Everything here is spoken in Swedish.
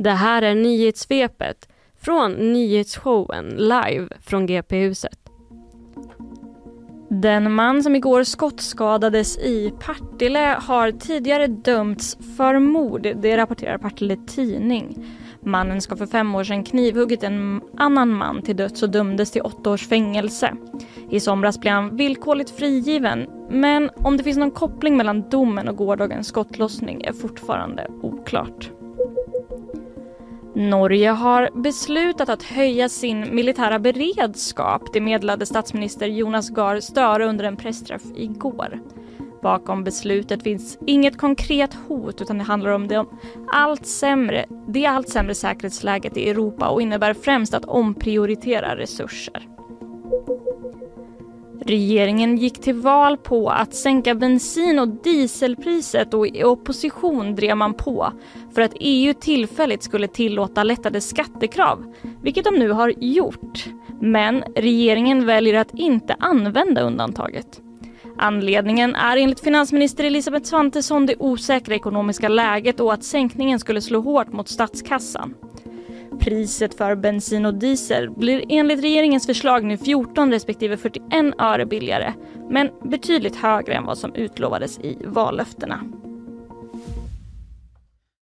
Det här är nyhetssvepet från nyhetsshowen live från GP-huset. Den man som igår skottskadades i Partille har tidigare dömts för mord, det rapporterar Partille Tidning. Mannen ska för fem år sedan knivhuggit en annan man till döds och dömdes till åtta års fängelse. I somras blev han villkorligt frigiven, men om det finns någon koppling mellan domen och gårdagens skottlossning är fortfarande oklart. Norge har beslutat att höja sin militära beredskap. Det meddelade statsminister Jonas Gahr Støre under en pressträff igår. Bakom beslutet finns inget konkret hot utan det handlar om det allt sämre, det allt sämre säkerhetsläget i Europa och innebär främst att omprioritera resurser. Regeringen gick till val på att sänka bensin och dieselpriset och i opposition drev man på för att EU tillfälligt skulle tillåta lättade skattekrav, vilket de nu har gjort. Men regeringen väljer att inte använda undantaget. Anledningen är enligt finansminister Elisabeth Svantesson det osäkra ekonomiska läget och att sänkningen skulle slå hårt mot statskassan. Priset för bensin och diesel blir enligt regeringens förslag nu 14 respektive 41 öre billigare men betydligt högre än vad som utlovades i vallöftena.